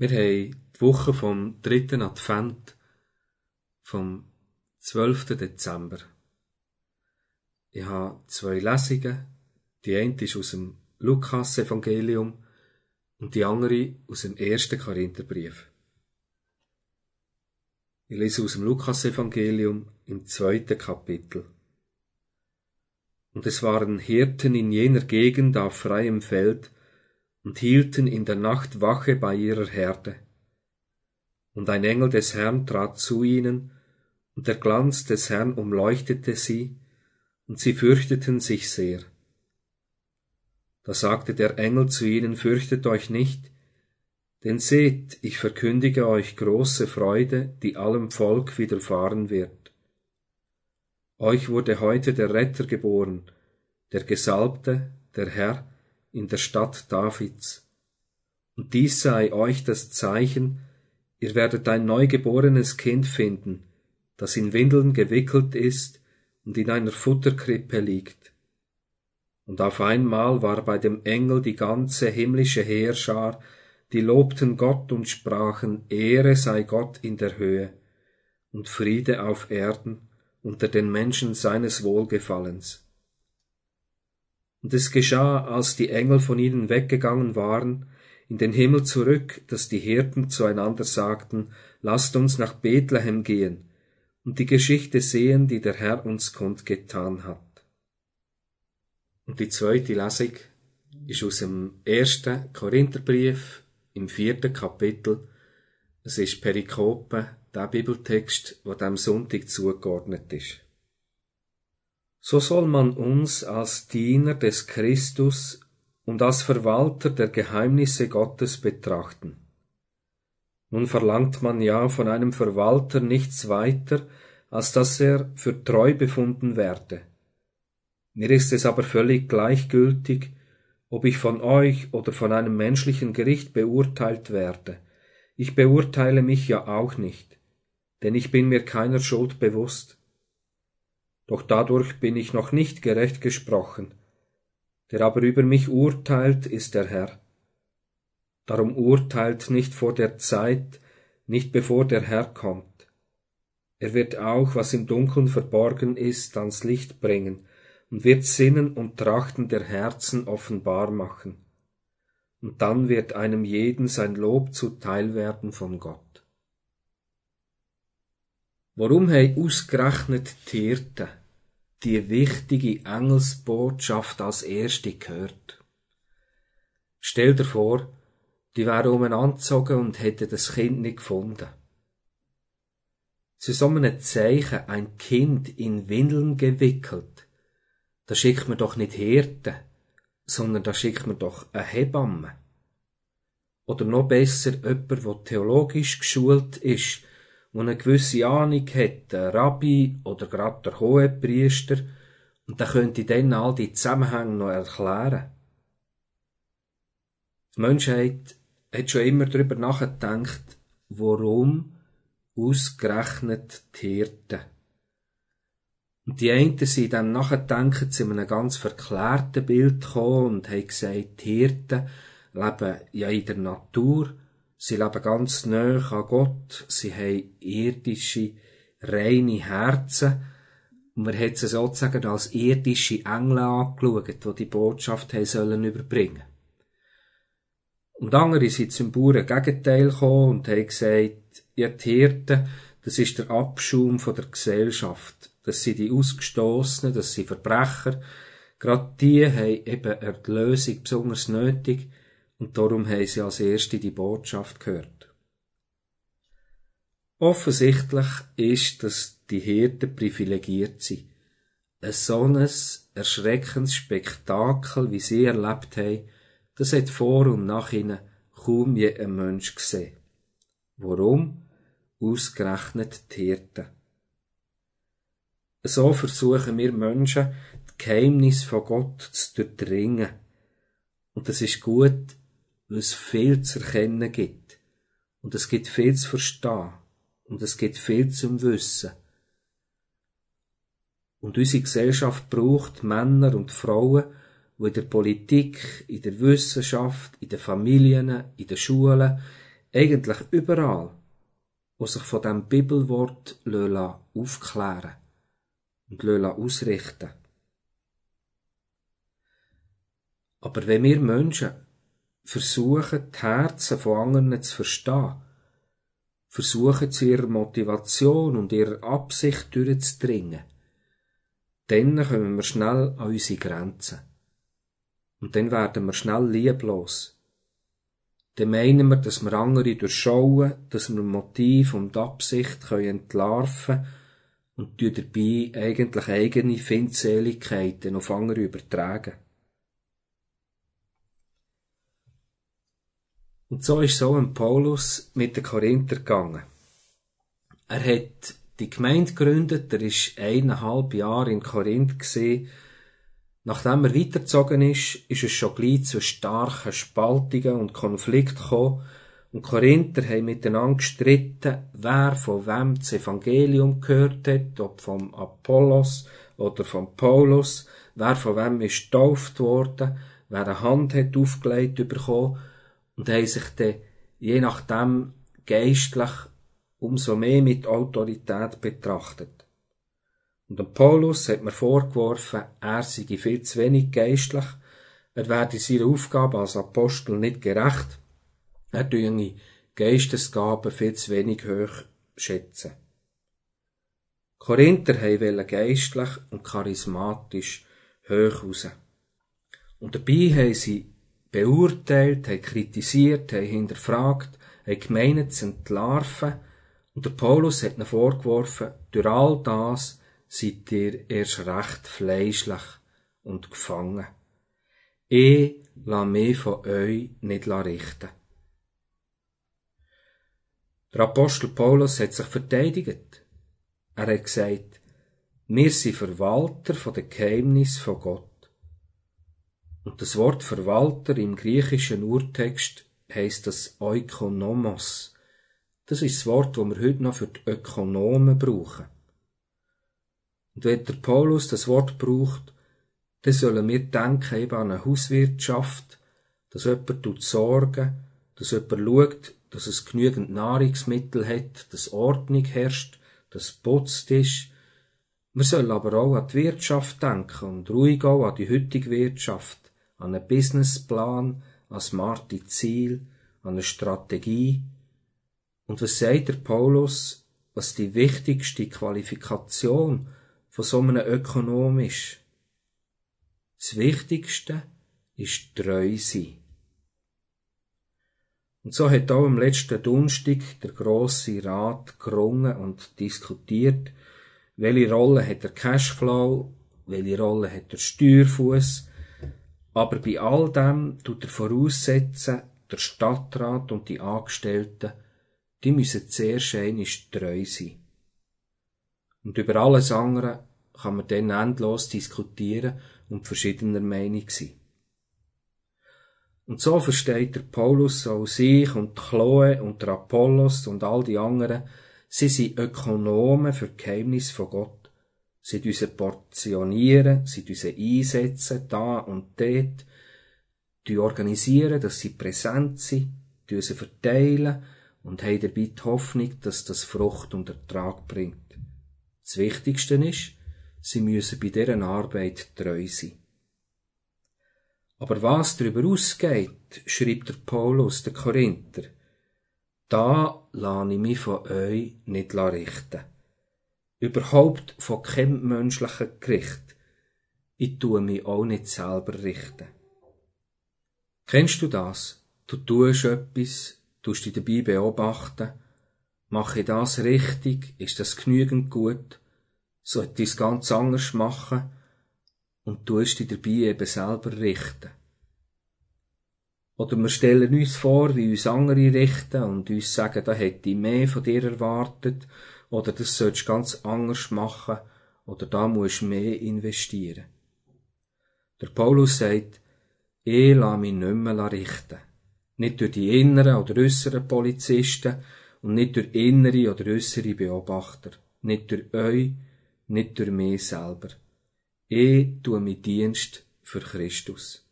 Wir haben die Woche vom dritten Advent vom 12. Dezember. Ich habe zwei Lesungen. Die eine ist aus dem Lukas-Evangelium und die andere aus dem ersten Korintherbrief. Ich lese aus dem Lukas-Evangelium im zweiten Kapitel. Und es waren Hirten in jener Gegend auf freiem Feld, und hielten in der Nacht Wache bei ihrer Herde. Und ein Engel des Herrn trat zu ihnen, und der Glanz des Herrn umleuchtete sie, und sie fürchteten sich sehr. Da sagte der Engel zu ihnen, fürchtet euch nicht, denn seht, ich verkündige euch große Freude, die allem Volk widerfahren wird. Euch wurde heute der Retter geboren, der Gesalbte, der Herr, in der Stadt Davids. Und dies sei euch das Zeichen, ihr werdet ein neugeborenes Kind finden, das in Windeln gewickelt ist und in einer Futterkrippe liegt. Und auf einmal war bei dem Engel die ganze himmlische Heerschar, die lobten Gott und sprachen, Ehre sei Gott in der Höhe und Friede auf Erden unter den Menschen seines Wohlgefallens. Und es geschah, als die Engel von ihnen weggegangen waren, in den Himmel zurück, dass die Hirten zueinander sagten, lasst uns nach Bethlehem gehen und die Geschichte sehen, die der Herr uns kundgetan hat. Und die zweite Lesung ist aus dem ersten Korintherbrief im vierten Kapitel. Es ist Perikope, der Bibeltext, der dem Sonntag zugeordnet ist. So soll man uns als Diener des Christus und als Verwalter der Geheimnisse Gottes betrachten. Nun verlangt man ja von einem Verwalter nichts weiter, als dass er für treu befunden werde. Mir ist es aber völlig gleichgültig, ob ich von euch oder von einem menschlichen Gericht beurteilt werde. Ich beurteile mich ja auch nicht, denn ich bin mir keiner Schuld bewusst doch dadurch bin ich noch nicht gerecht gesprochen. Der aber über mich urteilt, ist der Herr. Darum urteilt nicht vor der Zeit, nicht bevor der Herr kommt. Er wird auch, was im Dunkeln verborgen ist, ans Licht bringen und wird Sinnen und Trachten der Herzen offenbar machen. Und dann wird einem jeden sein Lob zuteil werden von Gott. Warum hei ausgerechnet die Hirten die wichtige Engelsbotschaft als erste gehört. Stell dir vor, die wären umeinander und hätten das Kind nicht gefunden. Zu so einem Zeichen ein Kind in Windeln gewickelt, da schickt man doch nicht Hirten, sondern da schickt man doch eine Hebamme. Oder noch besser jemand, der theologisch geschult ist der eine gewisse Ahnung hat, der Rabbi oder gerade der Hohepriester, und der könnte dann all die Zusammenhänge noch erklären. Die Menschheit hat schon immer darüber nachgedacht, warum ausgerechnet die Hirten. Und die einen sind dann nachgedacht zu einem ganz verklärten Bild gekommen und haben gesagt, die Hirten leben ja in der Natur, Sie leben ganz nah an Gott. Sie haben irdische, reine Herzen. Und man hat sie sozusagen als irdische Engel angeschaut, die die Botschaft haben sollen überbringen. Und andere sind zum Bauern Gegenteil gekommen und haben gesagt, ihr die Hirten, das ist der Abschaum der Gesellschaft. Das sind die Ausgestoßenen, das sind Verbrecher. Gerade die haben eben eine Lösung besonders nötig und darum haben sie als Erste die Botschaft gehört. Offensichtlich ist, dass die Hirten privilegiert sind. Ein solches erschreckendes Spektakel, wie sie erlebt haben, das hat vor und nach ihnen kaum je ein Mensch gesehen. Warum? Ausgerechnet die Hirten. So versuchen wir Menschen, das Geheimnis von Gott zu durchdringen. Und es ist gut, weil es viel zu erkennen gibt. Und es gibt viel zu verstehen. Und es gibt viel zum Wissen. Und unsere Gesellschaft braucht Männer und Frauen, die in der Politik, in der Wissenschaft, in den Familien, in den Schulen, eigentlich überall, wo sich von dem Bibelwort aufklären und ausrichten Aber wenn wir Menschen versuchen, die Herzen von anderen zu verstehen, versuchen zu ihrer Motivation und ihrer Absicht durchzudringen, dann kommen wir schnell an unsere Grenzen. Und dann werden wir schnell lieblos. Dann meinen wir, dass wir andere durchschauen, dass wir Motiv und Absicht können entlarven und dabei eigentlich eigene Findseligkeiten auf andere übertragen. Und so ist so ein Paulus mit den Korinther gegangen. Er hat die Gemeinde gegründet, er ist eineinhalb Jahre in Korinth gesehen. Nachdem er weitergezogen ist, ist es schon gleich zu starken Spaltungen und Konflikten gekommen. Und Korinther haben miteinander gestritten, wer von wem das Evangelium gehört hat, ob vom Apollos oder vom Paulus, wer von wem ist getauft worden, wer eine Hand hat aufgelegt bekommen und haben sich dann je nachdem geistlich umso mehr mit Autorität betrachtet. Und dem Paulus hat man vorgeworfen, er sei viel zu wenig geistlich, er werde seiner Aufgabe als Apostel nicht gerecht, er tue Geistesgaben viel zu wenig hoch schätzen. Korinther wollen geistlich und charismatisch hoch raus. Und dabei haben sie beurteilt, haben kritisiert, haben hinterfragt, haben gemeint zu entlarven, und der Paulus hat ihnen vorgeworfen, durch all das seid ihr erst recht fleischlich und gefangen. Ich lass mich von euch nicht richten. Der Apostel Paulus hat sich verteidigt. Er hat gesagt, wir sind Verwalter von den Geheimnis von Gott. Und das Wort Verwalter im griechischen Urtext heißt das Oikonomos. Das ist das Wort, das wir heute noch für die Ökonomen brauchen. Und wenn der Paulus das Wort braucht, dann sollen wir denken eben an eine Hauswirtschaft, dass jemand tut sorgen, dass jemand schaut, dass es genügend Nahrungsmittel hat, dass Ordnung herrscht, dass putzt ist. Wir sollen aber auch an die Wirtschaft denken und ruhig auch an die heutige Wirtschaft an einen Businessplan, an smarte Ziel, an eine Strategie. Und was sagt der Paulus, was die wichtigste Qualifikation von so einem Ökonom ist? Das Wichtigste ist treu sein. Und so hat auch am letzten Donnerstag der grosse Rat gerungen und diskutiert, welche Rolle hat der Cashflow, welche Rolle hat der Steuerfuß, aber bei all dem tut er voraussetzen, der Stadtrat und die Angestellten, die müssen zuerst einisch treu sein. Und über alles andere kann man dann endlos diskutieren und verschiedener Meinung sein. Und so versteht der Paulus auch sich und Chloe und der Apollos und all die anderen, sie sind Ökonomen für Geheimnis von Gott. Sie uns portionieren, sie uns einsetzen, da und dort, die organisieren, dass sie präsent sind, die sie verteilen und haben dabei die Hoffnung, dass das Frucht und Ertrag bringt. Das Wichtigste ist, sie müssen bei deren Arbeit treu sein. Aber was darüber ausgeht, schreibt der Paulus, der Korinther, da lade ich mich von euch nicht richten überhaupt von keinem menschlichen Gericht. Ich tue mich auch nicht selber richten. Kennst du das? Du tust etwas, tust dich dabei beobachten. Mache ich das richtig? Ist das genügend gut? Sollte ich es ganz anders machen? Und tust dich dabei eben selber richten. Oder wir stellen uns vor, wie uns andere richten und uns sagen, da hätte ich mehr von dir erwartet oder das sollst du ganz anders machen oder da musst du mehr investieren. Der Paulus sagt, ich lasse mich nicht mehr richten. Nicht durch die inneren oder äußeren Polizisten und nicht durch innere oder äußere Beobachter. Nicht durch euch, nicht durch mich selber. Ich tue mein Dienst für Christus.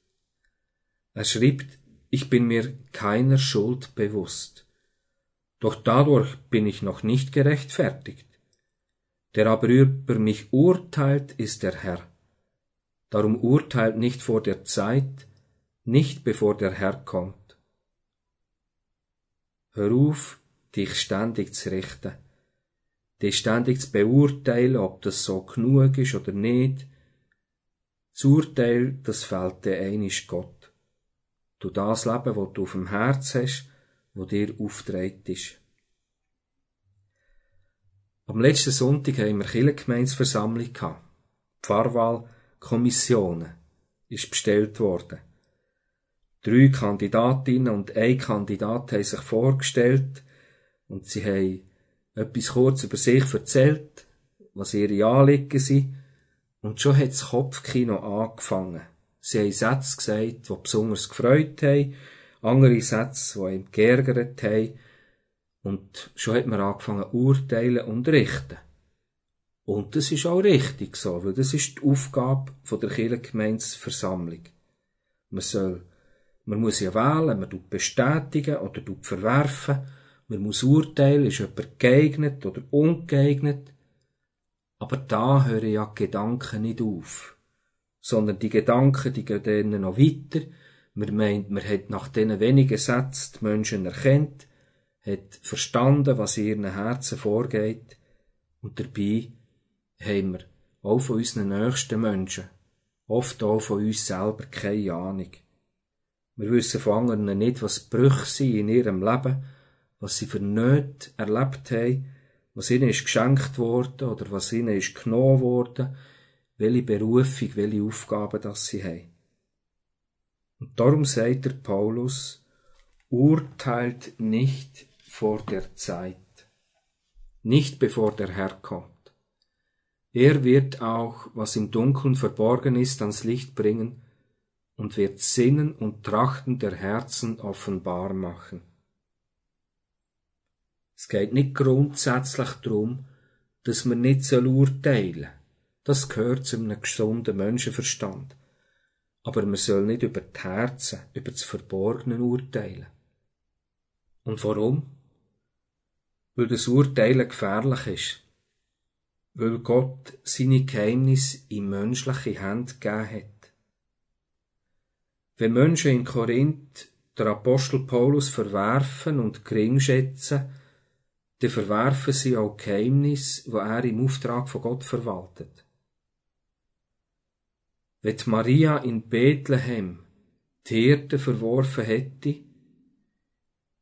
Er schreibt, ich bin mir keiner Schuld bewusst. Doch dadurch bin ich noch nicht gerechtfertigt. Der aber über mich urteilt, ist der Herr. Darum urteilt nicht vor der Zeit, nicht bevor der Herr kommt. Hör auf, dich ständig zu richten, dich ständig zu beurteilen, ob das so genug ist oder nicht. Das Urteil, das fällt dir einisch Gott. Du das Leben, wo du auf dem Herz hast, wo dir auftreten ist. Am letzten Sonntag haben wir Kirchengemeinsversammlung gehabt. Pfarrwahlkommissionen ist bestellt worden. Drei Kandidatinnen und ein Kandidat haben sich vorgestellt und sie haben etwas kurz über sich erzählt, was ihre Anliegen sind, und schon hat das Kopfkino angefangen. Sie haben Sätze gesagt, die besonders gefreut haben, andere Sätze, die ihm geärgert haben, und schon hat man angefangen urteilen und richten. Und das ist auch richtig so, weil das ist die Aufgabe der Kirchengemeinsversammlung. Man soll, man muss ja wählen, man tut bestätigen oder tut verwerfen, man muss urteilen, ist jemand geeignet oder ungeeignet. Aber da hören ja die Gedanken nicht auf. Sondern die Gedanken, die gehen dann noch weiter. Man meint, man hat nach diesen wenigen Sätzen die Menschen erkennt, hat verstanden, was in ihren Herzen vorgeht, und dabei haben wir auch von unseren nächsten Menschen, oft auch von uns selber, keine Ahnung. Wir wissen von anderen nicht, was Brüche sind in ihrem Leben, was sie für Nöte erlebt haben, was ihnen ist geschenkt worden oder was ihnen ist genommen worden, welche Berufung, welche Aufgaben das sie haben. Und darum sagt der Paulus, urteilt nicht vor der Zeit, nicht bevor der Herr kommt. Er wird auch, was im Dunkeln verborgen ist, ans Licht bringen und wird Sinnen und Trachten der Herzen offenbar machen. Es geht nicht grundsätzlich darum, dass man nicht urteilen soll. Das gehört zu einem gesunden Menschenverstand. Aber man soll nicht über die Herzen, über das Verborgene urteilen. Und warum? weil das Urteilen gefährlich ist, weil Gott seine Geheimnisse in menschliche Hände gegeben hat. Wenn Menschen in Korinth der Apostel Paulus verwerfen und gering schätzen, dann verwerfen sie auch Geheimnisse, wo er im Auftrag von Gott verwaltet. Wenn Maria in Bethlehem die Hirte verworfen hätte,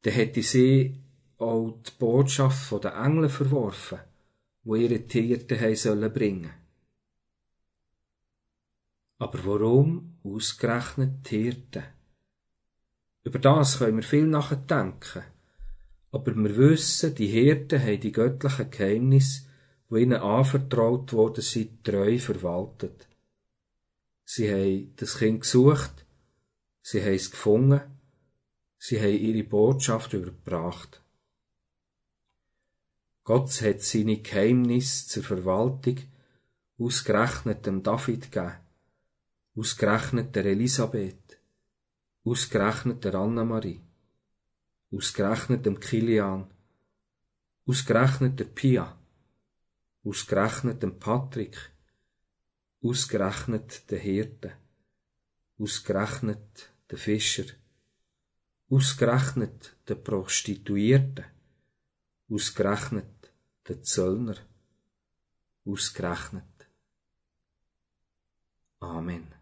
dann hätte sie auch die Botschaft der Engel verworfen, wo ihre Tiere haben sollen bringen. Aber warum ausgerechnet die Hirten? Über das können wir viel nachdenken. Aber wir wissen, die Hirten haben die göttlichen Geheimnisse, die ihnen anvertraut worden sind, treu verwaltet. Sie haben das Kind gesucht, sie haben es gefunden, sie haben ihre Botschaft überbracht. Gott hat seine Geheimnisse zur Verwaltung ausgerechnet dem David gegeben, ausgerechnet der Elisabeth, ausgerechnet der Anna-Marie, ausgerechnet dem Kilian, ausgerechnet der Pia, ausgerechnet dem Patrick, ausgerechnet der Hirte, ausgerechnet der Fischer, ausgerechnet der Prostituierte, ausgerechnet der Zöllner ausgerechnet. Amen.